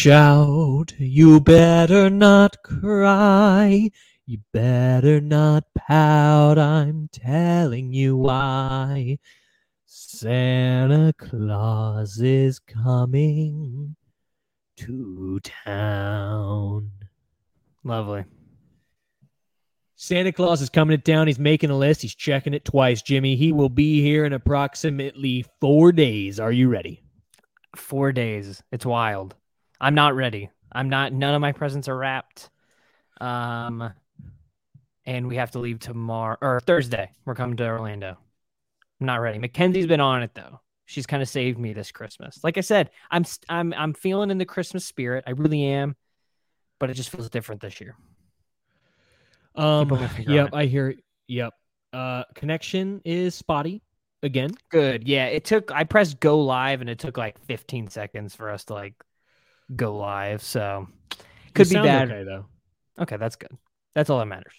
You better watch out. You better not cry. You better not pout. I'm telling you why. Santa Claus is coming to town. Lovely. Santa Claus is coming to town. He's making a list. He's checking it twice, Jimmy. He will be here in approximately four days. Are you ready? Four days. It's wild. I'm not ready. I'm not. None of my presents are wrapped. Um, and we have to leave tomorrow or Thursday. We're coming to Orlando. I'm not ready. Mackenzie's been on it though. She's kind of saved me this Christmas. Like I said, I'm I'm I'm feeling in the Christmas spirit. I really am, but it just feels different this year. Um, yep, I hear. Yep. Uh, connection is spotty again. Good. Yeah, it took. I pressed go live, and it took like 15 seconds for us to like go live. So could You be bad. Okay, though. Okay, that's good. That's all that matters.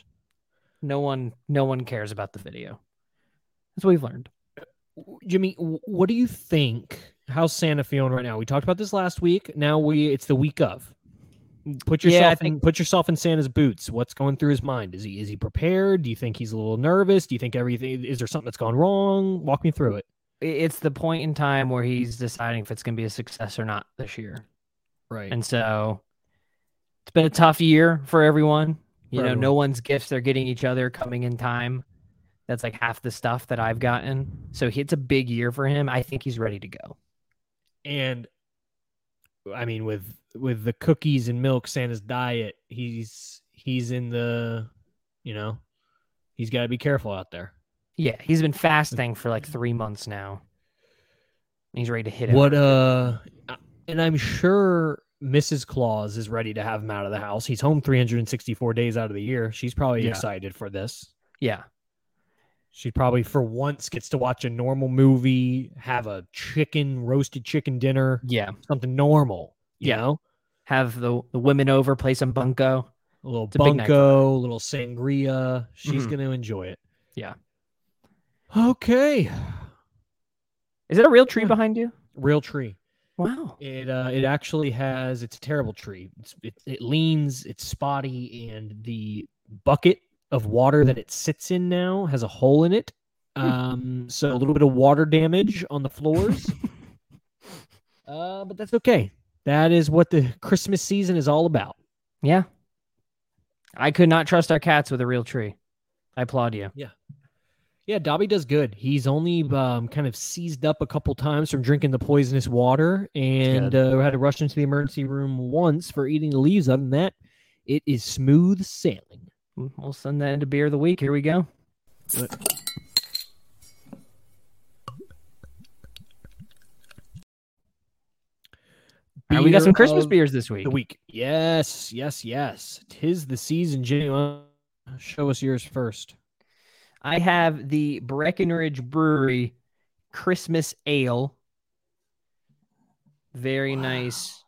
No one, no one cares about the video. That's what we've learned. Jimmy, what do you think? How's Santa feeling right now? We talked about this last week. Now we it's the week of. Put yourself, Yeah, yourself in think- put yourself in Santa's boots. What's going through his mind? Is he is he prepared? Do you think he's a little nervous? Do you think everything is there something that's gone wrong? Walk me through it. It's the point in time where he's deciding if it's going to be a success or not this year. Right. And so it's been a tough year for everyone. You For know, everyone. no one's gifts they're getting each other coming in time. That's like half the stuff that I've gotten. So it's a big year for him. I think he's ready to go. and I mean with with the cookies and milk Santa's diet, he's he's in the you know, he's got to be careful out there. Yeah, he's been fasting for like three months now. He's ready to hit it. What uh and I'm sure Mrs. Claus is ready to have him out of the house. He's home 364 days out of the year. She's probably Yeah. excited for this. Yeah. She probably for once gets to watch a normal movie, have a chicken roasted chicken dinner, Yeah. something normal, you Yeah. know? Have the, the women over, play some bunko. A little It's a big night for bunko, a little sangria. She's Mhm. going to enjoy it. Yeah. Okay. Is it a real tree Yeah. behind you? Real tree. Wow. It uh, it actually has. It's a terrible tree. It's, it it leans. It's spotty, and the bucket of water that it sits in now has a hole in it. Hmm. Um, so a little bit of water damage on the floors. uh, but that's okay. That is what the Christmas season is all about. Yeah. I could not trust our cats with a real tree. I applaud you. Yeah, Dobby does good. He's only um, kind of seized up a couple times from drinking the poisonous water, and uh, had to rush into the emergency room once for eating the leaves. Other than that, it is smooth sailing. We'll send that into beer of the week. Here we go. Right, we got some Christmas beers this week. The week. Yes, yes, yes. Tis the season, Jimmy. Why don't you Show us yours first. I have the Breckenridge Brewery Christmas Ale. Very Wow. nice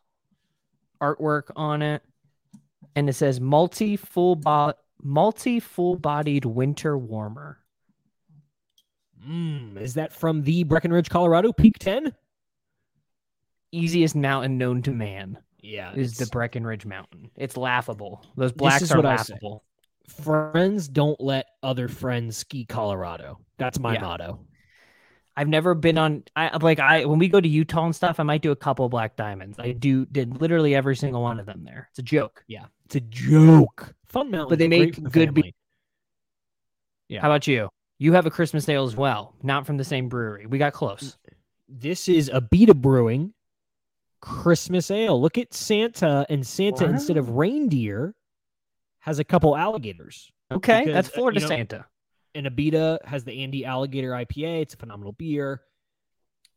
artwork on it. And it says multi full bo- multi full bodied winter warmer. Mm, is that from the Breckenridge, Colorado Peak 10? Easiest mountain known to man Yeah. is the Breckenridge Mountain. It's laughable. Those blacks are laughable. Friends don't let other friends ski Colorado. That's my Yeah. motto. I've never been on I like I when we go to Utah and stuff, I might do a couple black diamonds. I do did literally every single one of them there. It's a joke. Yeah. It's a joke. Fun Mountain. But they make good be- Yeah. How about you? You have a Christmas ale as well, not from the same brewery. We got close. This is Abita Brewing Christmas ale. Look at Santa, and Santa instead of reindeer has a couple alligators. Okay, Because, that's uh, Florida you know- Santa. And Abita has the Andy Alligator IPA. It's a phenomenal beer.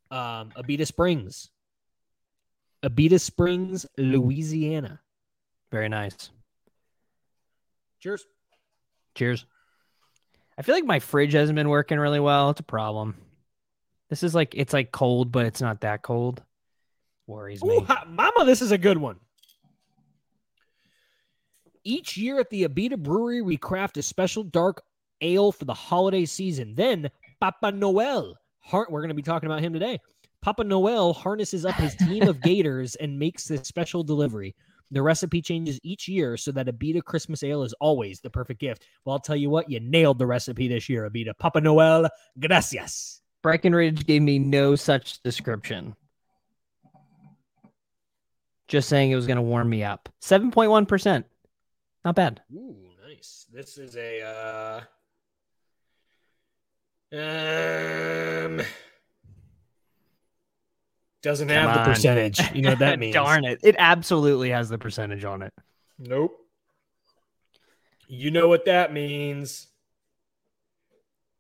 Um, Abita Springs. Abita Springs, Louisiana. Very nice. Cheers. Cheers. I feel like my fridge hasn't been working really well. It's a problem. This is like it's like cold, but it's not that cold. Worries me. Ooh, ha- mama, this is a good one. Each year at the Abita Brewery, we craft a special dark ale for the holiday season. Then Papa Noel, we're going to be talking about him today. Papa Noel harnesses up his team of gators and makes this special delivery. The recipe changes each year so that Abita Christmas Ale is always the perfect gift. Well, I'll tell you what, you nailed the recipe this year, Abita. Papa Noel, gracias. Breckenridge gave me no such description. Just saying it was going to warm me up. 7.1%. Not bad. Ooh, nice. This is a uh um doesn't Come have the percentage. You know what that means. Darn it. It absolutely has the percentage on it. Nope. You know what that means.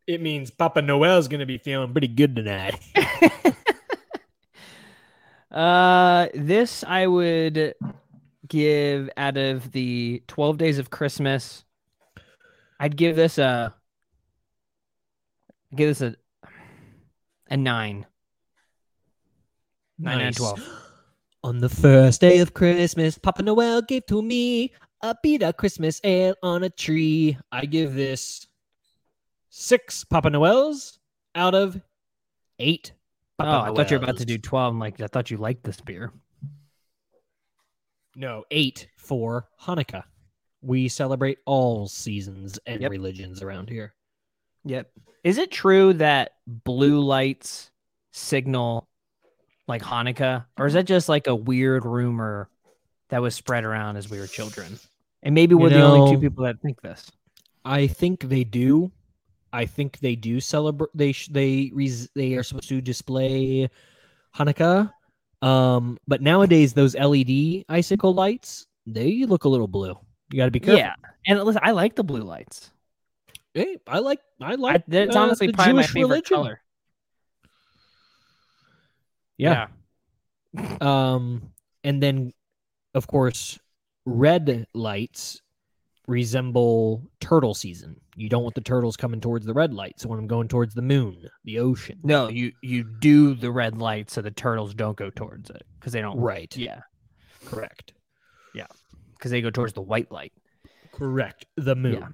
It means Papa Noel's gonna be feeling pretty good tonight. uh this I would give out of the 12 days of Christmas. I'd give this a give this a a 9. 9 out of 12. On the first day of Christmas, Papa Noel gave to me a beat of Christmas ale on a tree. I give this six Papa Noels out of eight. Oh, Papa I thought you were about to do 12. I'm like, I thought you liked this beer. No, eight for Hanukkah. We celebrate all seasons and Yep. religions around here. Yep. Is it true that blue lights signal like Hanukkah, or is that just like a weird rumor that was spread around as we were children? And maybe we're the only two people that think this. I think they do. I think they do celebrate. They sh- they res- they are supposed to display Hanukkah. Um, but nowadays those LED icicle lights they look a little blue. You got to be careful. Yeah. And listen, I like the blue lights. Hey, I like I I, like. that's uh, honestly probably my favorite religion. color. Yeah. Um, and then, of course, red lights resemble turtle season. You don't want the turtles coming towards the red light. So when I'm going towards the moon, the ocean. No, you you do the red light so the turtles don't go towards it because they don't. Right. Yeah, Correct. Yeah, because they go towards the white light. Correct. The moon. Yeah.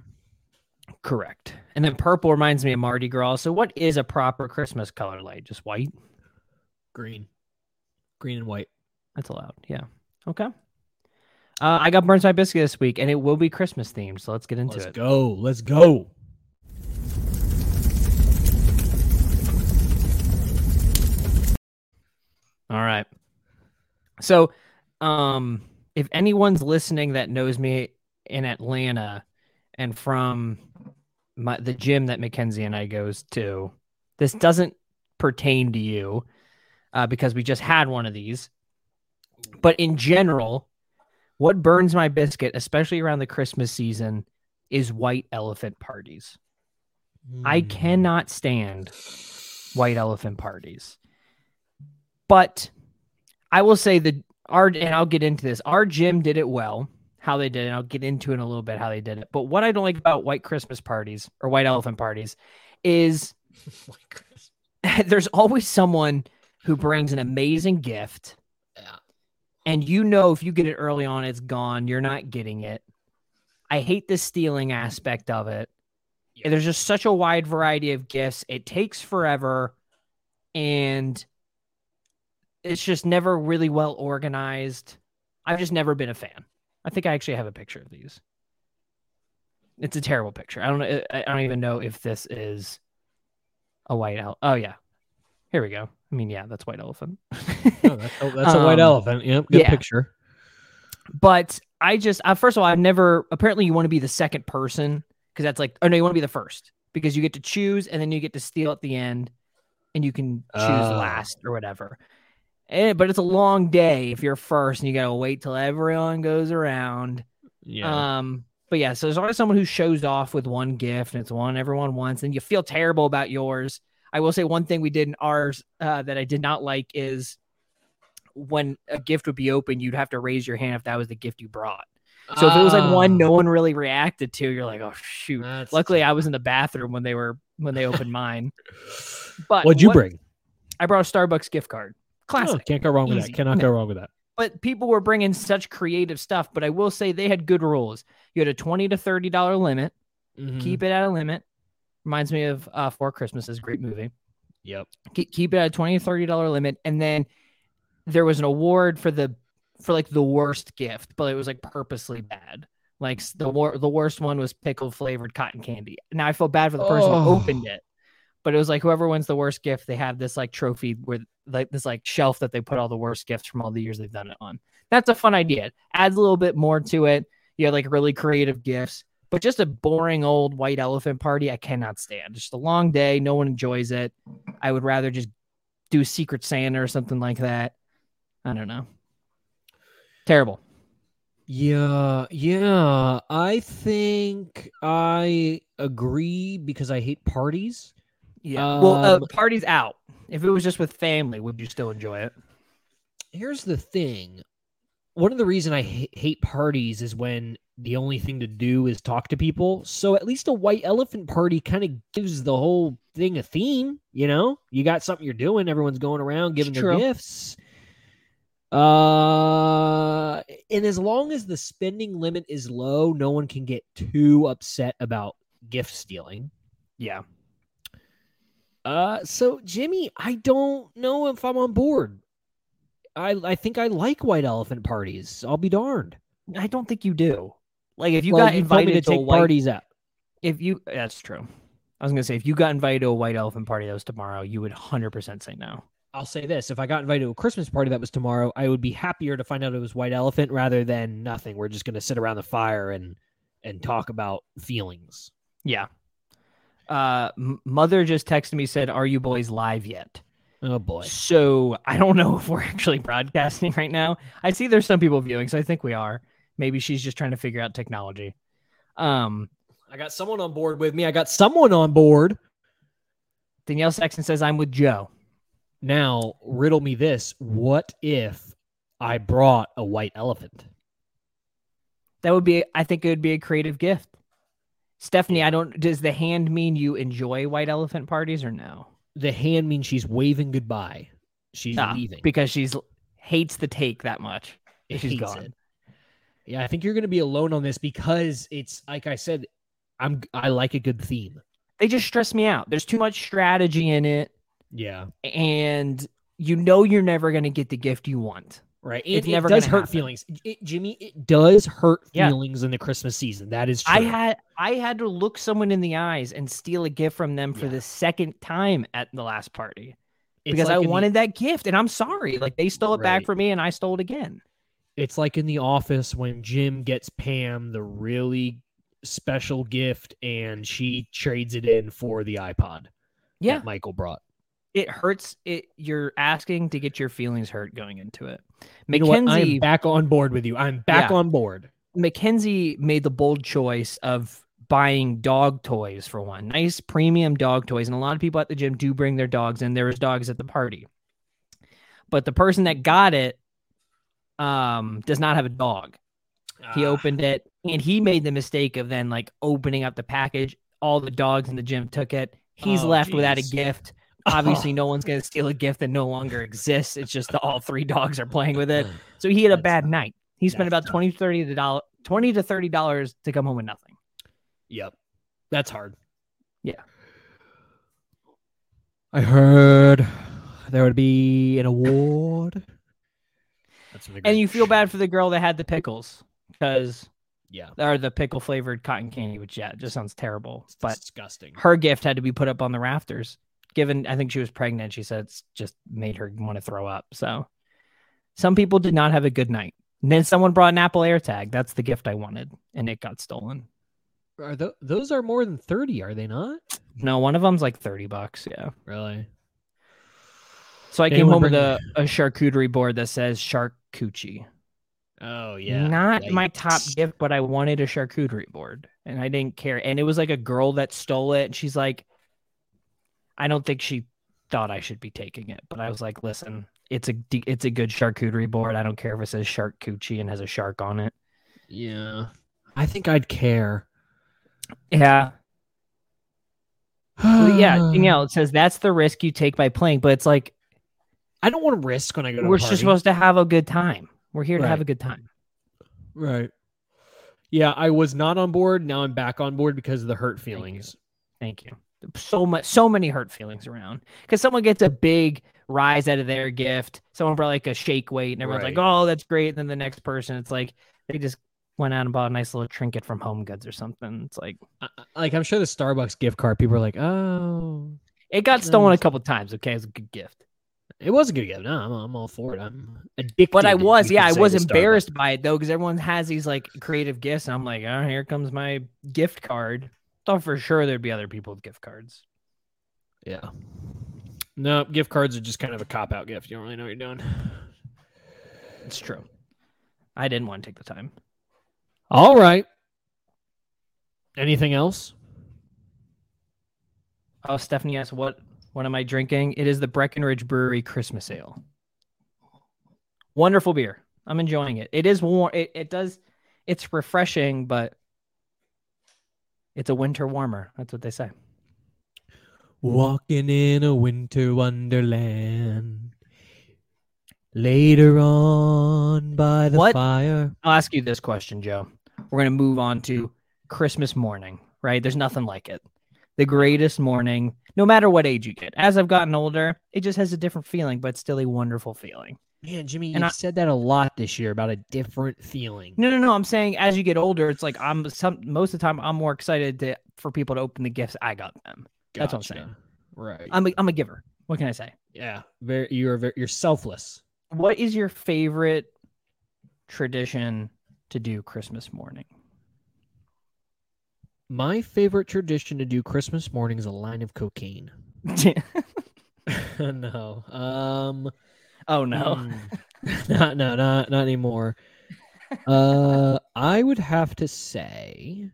Correct. And then purple reminds me of Mardi Gras. So what is a proper Christmas color light? Just white? Green. Green and white. That's allowed. Yeah. Okay. Uh, I got Burns My Biscuit this week, and it will be Christmas themed. So let's get into it. Let's go. Let's go. All right. So, um, if anyone's listening that knows me in Atlanta and from my, the gym that Mackenzie and I goes to, this doesn't pertain to you uh, because we just had one of these. But in general, what burns my biscuit, especially around the Christmas season, is white elephant parties. I Hmm. cannot stand white elephant parties. But I will say that our and I'll get into this. Our gym did it well, how they did it. and I'll get into it in a little bit how they did it. But what I don't like about white Christmas parties or white elephant parties is there's always someone who brings an amazing gift. Yeah. And you know if you get it early on, it's gone. You're not getting it. I hate the stealing aspect of it. Yeah. There's just such a wide variety of gifts. It takes forever and it's just never really well organized. I've just never been a fan. I think I actually have a picture of these. It's a terrible picture. I don't. I don't even know if this is a white elephant. Oh yeah, here we go. I mean, yeah, that's white elephant. Oh, that's a, that's a white Um, elephant. Yep. Good yeah. picture. but I just uh, first of all, I've never. Apparently, you want to be the second person because that's like, oh no, you want to be the first because you get to choose and then you get to steal at the end, and you can choose Oh. last or whatever. And, but it's a long day if you're first and you gotta wait till everyone goes around. Yeah. Um, but yeah, so there's always someone who shows off with one gift and it's one everyone wants, and you feel terrible about yours. I will say one thing we did in ours uh, that I did not like is when a gift would be opened, you'd have to raise your hand if that was the gift you brought. So if it was like one Ah, no one really reacted to, you're like, oh shoot. that's Luckily, I was in the bathroom when they were when they opened mine. But What'd you what- bring? I brought a Starbucks gift card. Classic. Oh, can't go wrong with that. Cannot go wrong with that. but people were bringing such creative stuff. But I will say they had good rules. You had a twenty to thirty dollar limit. Mm-hmm. Keep it at a limit. Reminds me of uh, Four Christmases, great movie. Yep. Keep, keep it at a 20 30 dollar limit and then there was an award for the for like the worst gift but it was like purposely bad like the wor- the worst one was pickle flavored cotton candy now i feel bad for the person Oh. who opened it but it was like whoever wins the worst gift they have this like trophy where like this like shelf that they put all the worst gifts from all the years they've done it on that's a fun idea adds a little bit more to it you have like really creative gifts but just a boring old white elephant party i cannot stand just a long day no one enjoys it I would rather just do Secret Santa or something like that. I don't know. Terrible. Yeah, yeah. I think I agree because I hate parties. Yeah. well, uh, Um, party's out. If it was just with family, would you still enjoy it? Here's the thing. One of the reason I hate parties is when the only thing to do is talk to people. So at least a white elephant party kind of gives the whole thing a theme, you know? You got something you're doing, everyone's going around giving their gifts. Uh and as long as the spending limit is low, no one can get too upset about gift stealing. Yeah. Uh, so Jimmy, I don't know if I'm on board. I I think I like white elephant parties. I'll be darned. I don't think you do. Like if you Well, got you invited to to, take white, parties out. if you that's true. I was gonna say if you got invited to a white elephant party that was tomorrow, you would hundred percent say no. I'll say this: if I got invited to a Christmas party that was tomorrow, I would be happier to find out it was white elephant rather than nothing. We're just gonna sit around the fire and and talk about feelings. Yeah. Uh, M- mother just texted me said, "Are you boys live yet?" Oh boy. So I don't know if we're actually broadcasting right now. I see there's some people viewing, so I think we are. Maybe she's just trying to figure out technology. Um, I got someone on board with me. I got someone on board. Danielle Sexton says, "I'm with Joe." Now, riddle me this: What if I brought a white elephant? That would be, I think, it would be a creative gift. Stephanie, I don't. Does the hand mean you enjoy white elephant parties or no? The hand means she's waving goodbye. She's Ah, leaving. because she's hates the take that much. It she's gone. it. Yeah, I think you're going to be alone on this because it's like I said, I'm I like a good theme. They just stress me out. There's too much strategy in it, Yeah, and you know you're never going to get the gift you want. Right. It's It, never it does hurt happen. feelings, it, Jimmy. It does hurt Yeah. feelings in the Christmas season. That is true. I had I had to look someone in the eyes and steal a gift from them for Yeah. the second time at the last party It's because like I in the- wanted that gift and I'm sorry. Like they stole it back from me and I stole it again. It's like in the office when Jim gets Pam the really special gift and she trades it in for the iPod. Yeah, that Michael brought. It hurts. It you're asking to get your feelings hurt going into it. You know? Mackenzie I'm back on board with you. I'm back Yeah. on board. Mackenzie made the bold choice of buying dog toys for one. Nice premium dog toys. And a lot of people at the gym do bring their dogs, and there was dogs at the party. But the person that got it um does not have a dog. He Ah, opened it and he made the mistake of then like opening up the package. All the dogs in the gym took it. He's Oh, left without a gift. Obviously, no one's going to steal a gift that no longer exists. It's just that all three dogs are playing with it. So he had a bad night. He spent about 20 to 30 to dollar 20 to 30 dollars to come home with nothing. Yep. That's hard. Yeah. I heard there would be an award. That's some And you feel bad for the girl that had the pickles because Yeah. or the pickle flavored cotton candy, which yeah, just sounds terrible. It's But disgusting. her gift had to be put up on the rafters. Given I think she was pregnant, she said it's just made her want to throw up. So some people did not have a good night. And then someone brought an Apple AirTag. That's the gift I wanted, and it got stolen. Are tho- those are more than 30, are they not? No, one of them's like 30 bucks. Yeah. Really? So I came Anyone home with a, a charcuterie board that says Shark Coochie. Oh, yeah. Not my top gift, but I wanted a charcuterie board and I didn't care. And it was like a girl that stole it. And she's like, I don't think she thought I should be taking it, but I was like, listen, it's a it's a good charcuterie board. I don't care if it says Shark Coochie and has a shark on it. Yeah. I think I'd care. Yeah. Well, yeah, Danielle, it says that's the risk you take by playing, but it's like I don't want to risk when I go to we're a just supposed to have a good time. We're here to have a good time. Right. Yeah, I was not on board. Now I'm back on board because of the hurt you. feelings. Thank you. So much, so many hurt feelings around because someone gets a big rise out of their gift. Someone brought like a shake weight, and everyone's Right. like, "Oh, that's great." And then the next person, it's like they just went out and bought a nice little trinket from Home Goods or something. It's like I- like I'm sure the Starbucks gift card, people are like, oh, it got stolen a couple times. Okay, it's a good gift. it was a good gift. No, I'm, I'm all for it. I'm addicted. But I was, yeah, I was embarrassed by it though, because everyone has these like creative gifts, and I'm like, oh, here comes my gift card. Thought for sure there'd be other people with gift cards. Yeah. No, gift cards are just kind of a cop out gift. You don't really know what you're doing. It's true. I didn't want to take the time. All right. Anything else? Oh, Stephanie asked, "What what am I drinking?" It is the Breckenridge Brewery Christmas Ale. Wonderful beer. I'm enjoying it. It is warm. It, it does. It's refreshing, but it's a winter warmer. That's what they say. Walking in a winter wonderland. Later on by the What? fire. I'll ask you this question, Joe. We're gonna move on to Christmas morning. Right? There's nothing like it. The greatest morning, no matter what age you get. As I've gotten older, it just has a different feeling, but still a wonderful feeling. Man, Jimmy, And you've I- said that a lot this year about a different feeling. No, no, no. I'm saying as you get older, it's like I'm some most of the time I'm more excited to, for people to open the gifts I got them. That's what I'm saying. Right. I'm a, I'm a giver. What can I say? yeah. Very you're very you're selfless. What is your favorite tradition to do Christmas morning? My favorite tradition to do Christmas morning is a line of cocaine. no. Um oh no. mm, not no, not not anymore. Uh I would have to say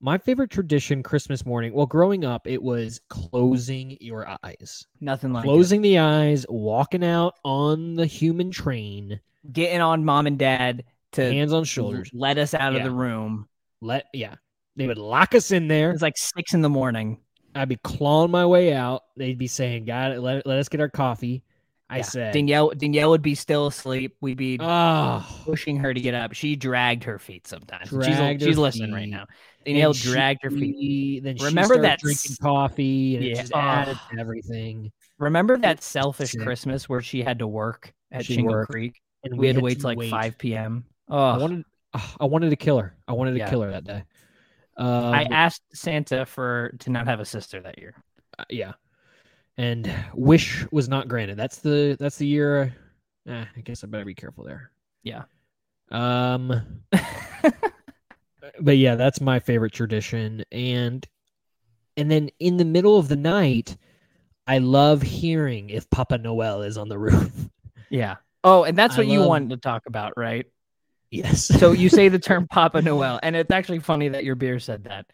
my favorite tradition Christmas morning. Well, growing up, it was closing your eyes. Nothing like it. closing the eyes, walking out on the human train, getting on mom and dad to hands on shoulders. let us out of the room. Let yeah. They would lock us in there. It's like six in the morning. I'd be clawing my way out. They'd be saying, "God, let let us get our coffee." I Yeah. said, Danielle Danielle would be still asleep. We'd be "Oh." pushing her to get up. She dragged her feet sometimes. Dragged she's she's listening right now. Danielle And she- dragged her feet. Then she Remember that drinking coffee and Yeah. just added Oh. everything. Remember that selfish Sick. Christmas where she had to work at She Shingle worked, Creek? And We had to wait till like 5 p.m. Oh, I wanted, I wanted to kill her. I wanted to Yeah. kill her that day. Um, I asked Santa for to not have a sister that year. uh, yeah, and wish was not granted. That's the that's the year. Eh, I guess I better be careful there. Yeah. Um. but yeah, that's my favorite tradition, and and then in the middle of the night, I love hearing if Papa Noel is on the roof. Yeah. Oh, and that's I what you love- wanted to talk about, right? yes. So you say the term Papa Noel, and it's actually funny that your beer said that.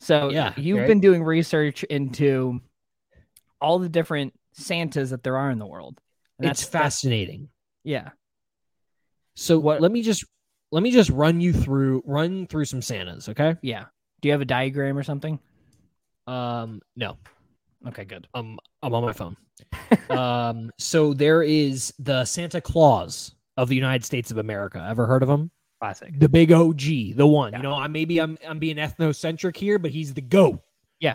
So Yeah, you've right? been doing research into all the different Santas that there are in the world. And it's that's- that's- fascinating. Yeah. So What- let me just let me just run you through run through some Santas, okay? Yeah. Do you have a diagram or something? Um, no, Okay, good. um, I'm on my phone. um, so there is the Santa Claus of the United States of America. Ever heard of him? Classic. The big OG, the one. Yeah. You know, I maybe I'm I'm being ethnocentric here, but he's the goat. Yeah.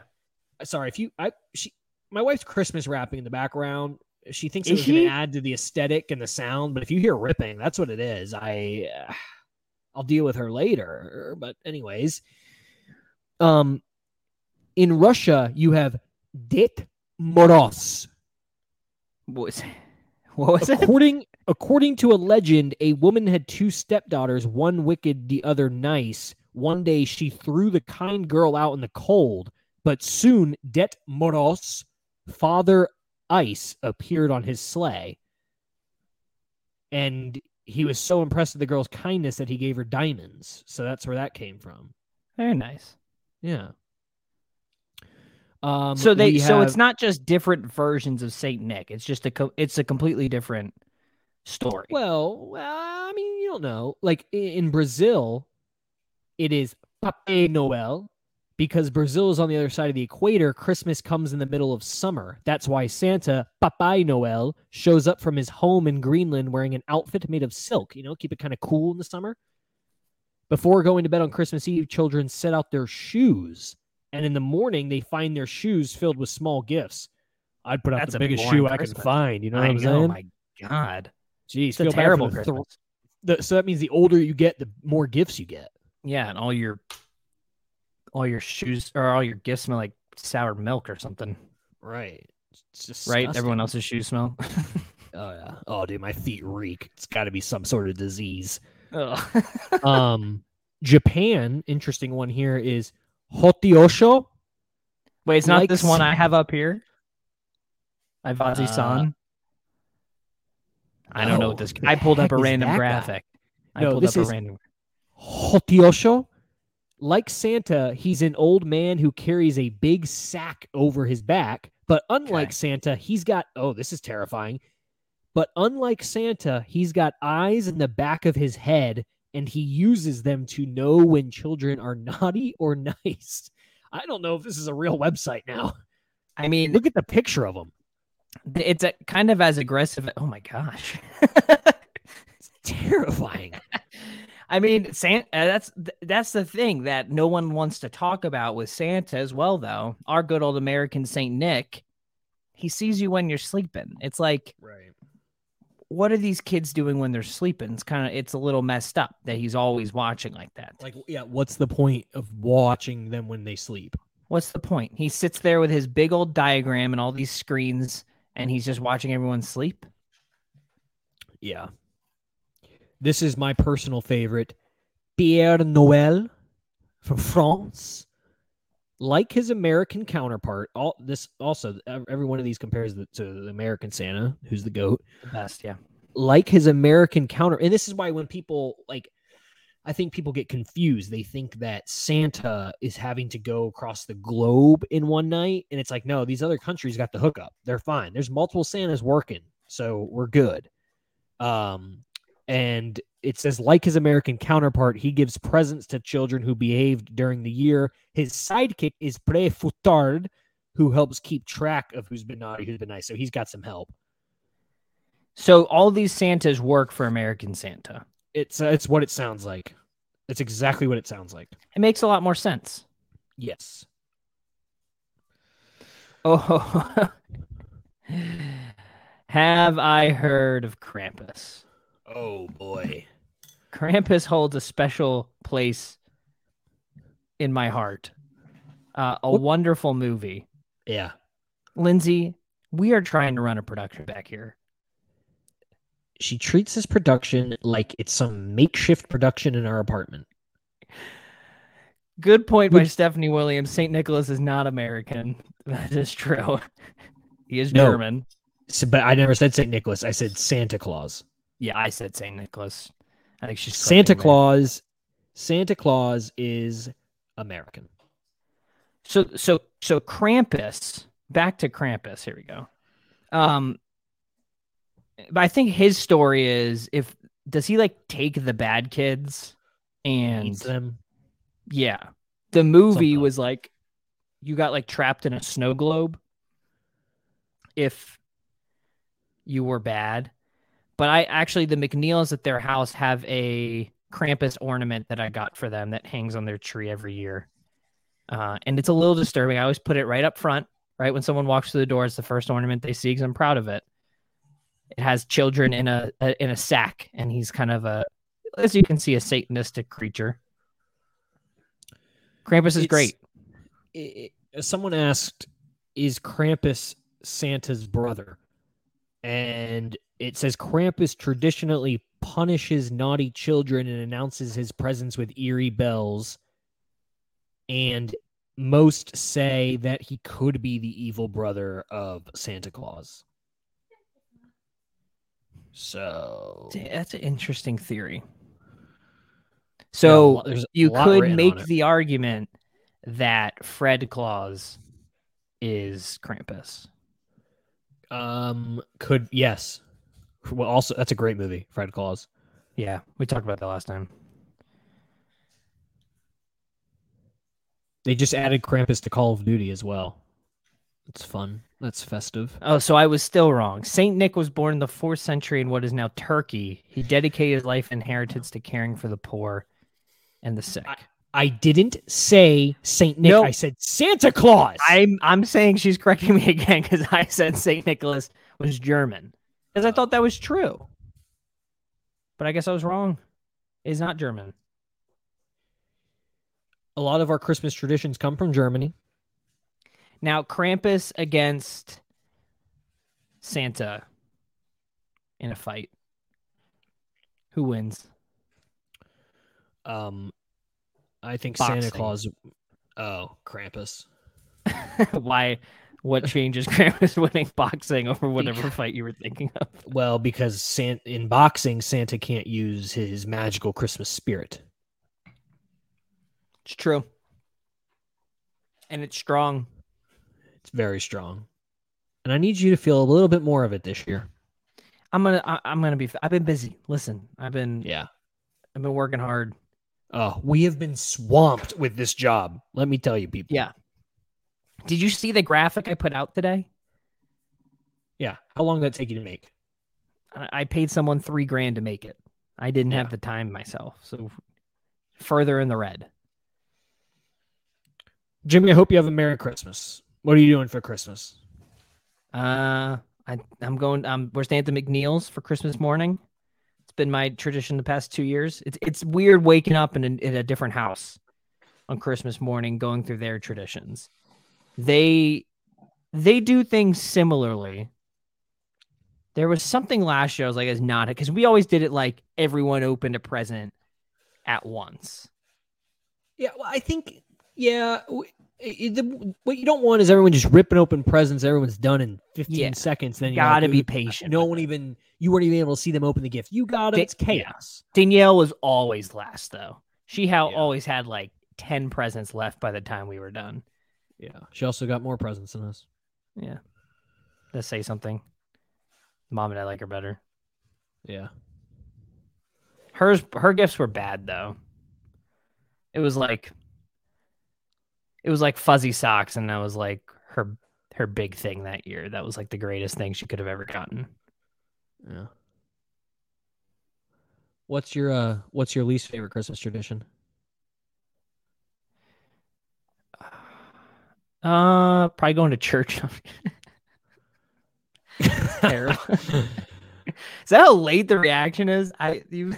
Sorry if you I she my wife's Christmas wrapping in the background. She thinks it was going to add to the aesthetic and the sound, but if you hear ripping, that's what it is. I uh, I'll deal with her later. But anyways, um, in Russia you have Ded Moroz. What was, what was it? according according to a legend, a woman had two stepdaughters, one wicked, the other nice. One day she threw the kind girl out in the cold, but soon Ded Moroz, Father Ice, appeared on his sleigh. And he was so impressed with the girl's kindness that he gave her diamonds. So that's where that came from. Very nice. Yeah. Um, so they we so it's not just different versions of Saint Nick. It's just a co- it's a completely different story. Well, well, I mean, you don't know. Like in Brazil, it is Papai Noel because Brazil is on the other side of the equator. Christmas comes in the middle of summer. That's why Santa, Papai Noel, shows up from his home in Greenland wearing an outfit made of silk. You know, keep it kind of cool in the summer. Before going to bed on Christmas Eve, children set out their shoes and in the morning they find their shoes filled with small gifts. I'd put out That's the biggest shoe I can find. You know what I I'm know, saying? my God. Jeez, It's a terrible the- Christmas. the- so that means the older you get, the more gifts you get. Yeah, and all your all your shoes or all your gifts smell like sour milk or something. Right. It's just Right? Everyone else's shoes smell. Oh yeah. Oh dude, my feet reek. It's got to be some sort of disease. Um, Japan. Interesting one here is Hoteiosho. Wait, it's not this one I have up here. Ivazi san. I don't know what this. I pulled up a random that guy? graphic. I No, pulled this up is- a random. Hoteiosho. Like Santa, he's an old man who carries a big sack over his back. But unlike Okay. Santa, he's got oh, this is terrifying. But unlike Santa, he's got eyes in the back of his head, and he uses them to know when children are naughty or nice. I don't know if this is a real website now. I mean, Look at the picture of him. it's a, kind of as aggressive. Oh my gosh. It's terrifying. I mean, Santa. Uh, that's that's the thing that no one wants to talk about with Santa as well. Though our good old American Saint Nick, he sees you when you're sleeping. It's like, right. what are these kids doing when they're sleeping? It's kind of it's a little messed up that he's always watching like that. Like, yeah, what's the point of watching them when they sleep? What's the point? He sits there with his big old diagram and all these screens, and he's just watching everyone sleep. Yeah. This is my personal favorite. Pierre Noël from France. Like his American counterpart, all this also every one of these compares the, to the American Santa, who's the goat. The best, yeah. Like his American counter, and this is why when people like, I think people get confused. They think that Santa is having to go across the globe in one night, and it's like, no, these other countries got the hookup. They're fine. There's multiple Santas working, so we're good. Um, and it says like his American counterpart, he gives presents to children who behaved during the year. His sidekick is Père Fouettard, who helps keep track of who's been naughty, who's been nice. So he's got some help. So all these Santas work for American Santa. It's uh, it's what it sounds like. It's exactly what it sounds like. It makes a lot more sense. Yes. Oh, have I heard of Krampus? Oh boy. Krampus holds a special place in my heart. Uh, a What- wonderful movie. Yeah. Lindsay, we are trying to run a production back here. She treats this production like it's some makeshift production in our apartment. Good point by Stephanie Williams. St. Nicholas is not American. That is true. he is No. German. So, but I never said St. Nicholas. I said Santa Claus. Yeah, I said St. Nicholas. I think she's Santa. Claus. Santa Claus is American. So so so Krampus. Back to Krampus. Here we go. Um, but I think his story is if does he like take the bad kids and Eats them. yeah, the movie Something. was like you got like trapped in a snow globe if you were bad. But I actually the McNeils at their house have a Krampus ornament that I got for them that hangs on their tree every year. Uh, and it's a little disturbing. I always put it right up front, right when someone walks through the door. It's the first ornament they see because I'm proud of it. It has children in a, a in a sack, and he's kind of a, as you can see, a satanistic creature. Krampus is It's- great. i- i- someone asked, "Is Krampus Santa's brother?" And it says Krampus traditionally punishes naughty children and announces his presence with eerie bells. And most say that he could be the evil brother of Santa Claus. So That's an interesting theory. Yeah, So lot- you could make the argument that Fred Claus is Krampus. um could yes. Well, also that's a great movie, Fred Claus. Yeah, we talked about that last time. They just added Krampus to Call of Duty as well. It's fun. That's festive. Oh, so I was still wrong. Saint Nick was born in the fourth century in what is now Turkey. He dedicated his life and inheritance to caring for the poor and the sick. I didn't say Saint Nick. I said Santa Claus. I'm I'm saying she's correcting me again because I said Saint Nicholas was German because I thought that was true, but I guess I was wrong. It's not German. a lot of our Christmas traditions come from Germany. Now Krampus against Santa in a fight. Who wins? Um, I think Santa Claus. Oh, Krampus. Why? What changes Krampus winning boxing over whatever fight you were thinking of? Well, because San- in boxing, Santa can't use his magical Christmas spirit. It's true, and it's strong. It's very strong, and I need you to feel a little bit more of it this year. I'm gonna. I, I'm gonna be. I've been busy. Listen, I've been. Yeah. I've been working hard. Oh, we have been swamped with this job. Let me tell you, people. Yeah. Did you see the graphic I put out today? Yeah. How long did that take you to make? I I paid someone three grand to make it. I didn't have the time myself, so further in the red. Jimmy, I hope you have a Merry Christmas. What are you doing for Christmas? Uh, I I'm going. Um, we're staying at the McNeil's for Christmas morning. It's been my tradition the past two years. It's it's weird waking up in a, in a different house on Christmas morning, going through their traditions. They they do things similarly. There was something last year I was like, it's not because we always did it like everyone opened a present at once. Yeah, well, I think, yeah, w- i- i- the, what you don't want is everyone just ripping open presents. Everyone's done in 15 Yeah. seconds. Then you Gotta be patient No one even, you weren't even able to see them open the gift. You got it. Da- It's chaos. Danielle was always last though. She ha- Yeah. always had like ten presents left by the time we were done. Yeah. She also got more presents than us. Yeah. Let's say something. Mom and I like her better. Yeah. Hers her gifts were bad though. It was like it was like fuzzy socks and that was like her her big thing that year. That was like the greatest thing she could have ever gotten. Yeah. What's your uh what's your least favorite Christmas tradition? Uh probably going to church. Terrible. is that how late the reaction is? I you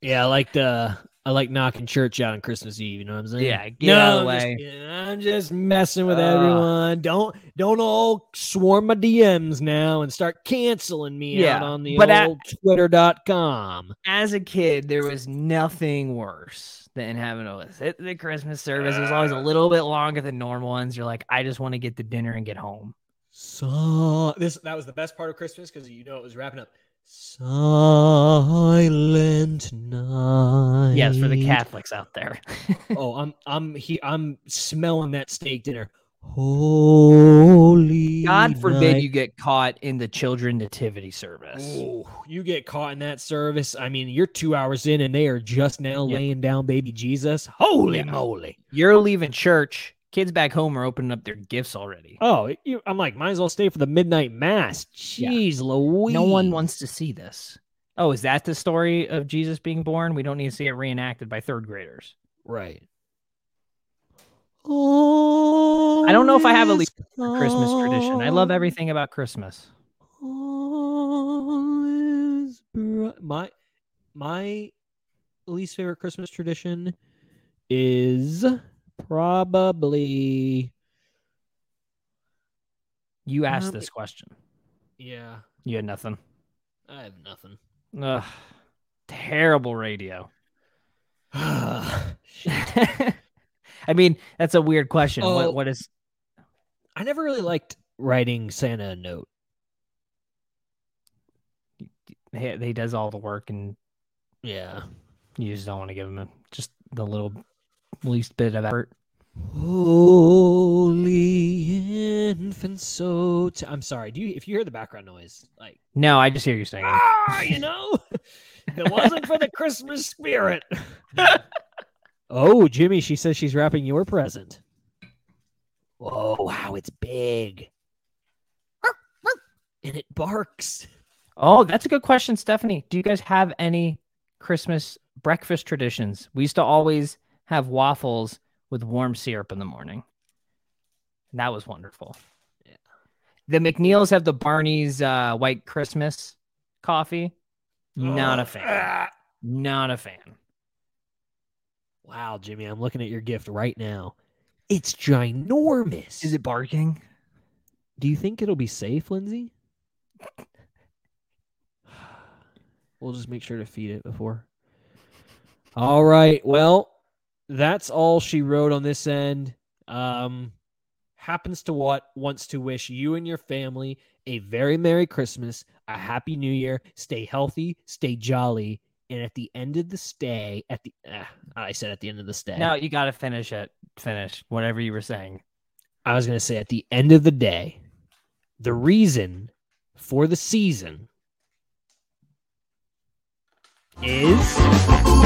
yeah, I like the I like knocking church out on Christmas Eve, you know what I'm saying? Yeah, get out of the I'm just way. I'm just messing with Ugh. everyone. Don't don't all swarm my DMs now and start canceling me Yeah, out on the but at- old twitter.com. as a kid, there was nothing worse than having to sit the Christmas service. It was always a little bit longer than normal ones. You're like, I just want to get the dinner and get home. So this that was the best part of Christmas because you know it was wrapping up. Silent night. Yes, for the Catholics out there. oh, I'm I'm he I'm smelling that steak dinner. Holy God forbid night. you get caught in the children nativity service. Ooh, you get caught in that service. I mean, you're two hours in and they are just now Yep. laying down baby Jesus. Holy Yeah. moly. You're leaving church. Kids back home are opening up their gifts already. Oh, you, I'm like, might as well stay for the midnight mass. Yeah. Jeez Louise. No one wants to see this. Oh, is that the story of Jesus being born? We don't need to see it reenacted by third graders. Right. Oh, I don't know if I have a least Christmas tradition. I love everything about Christmas. My my least favorite Christmas tradition is probably You asked this question. yeah. You had nothing. I have nothing. Ugh, terrible radio. I I mean, that's a weird question. Oh. What what is I never really liked writing Santa a note. he, he does all the work and Yeah. you just don't want to give him a, just the little least bit of effort. Holy infant, so t- I'm sorry. Do you if you hear the background noise, like No, I just hear you saying. ah, you know, it wasn't for the Christmas spirit. oh, Jimmy, she says she's wrapping your present. Whoa, wow, it's big. And it barks. Oh, that's a good question, Stephanie. Do you guys have any Christmas breakfast traditions? We used to always have waffles with warm syrup in the morning. And that was wonderful. Yeah. The McNeils have the Barnie's uh, White Christmas coffee. Not a fan. Not a fan. Wow, Jimmy, I'm looking at your gift right now. It's ginormous. Is it barking? Do you think it'll be safe, Lindsay? We'll just make sure to feed it before. All right. Well, that's all she wrote on this end. Um, happens to what wants to wish you and your family a very Merry Christmas, a Happy New Year. Stay healthy, stay jolly, and at the end of the stay, at the uh, I said at the end of the stay. No, you got to finish it. Finish whatever you were saying. I was going to say at the end of the day, the reason for the season is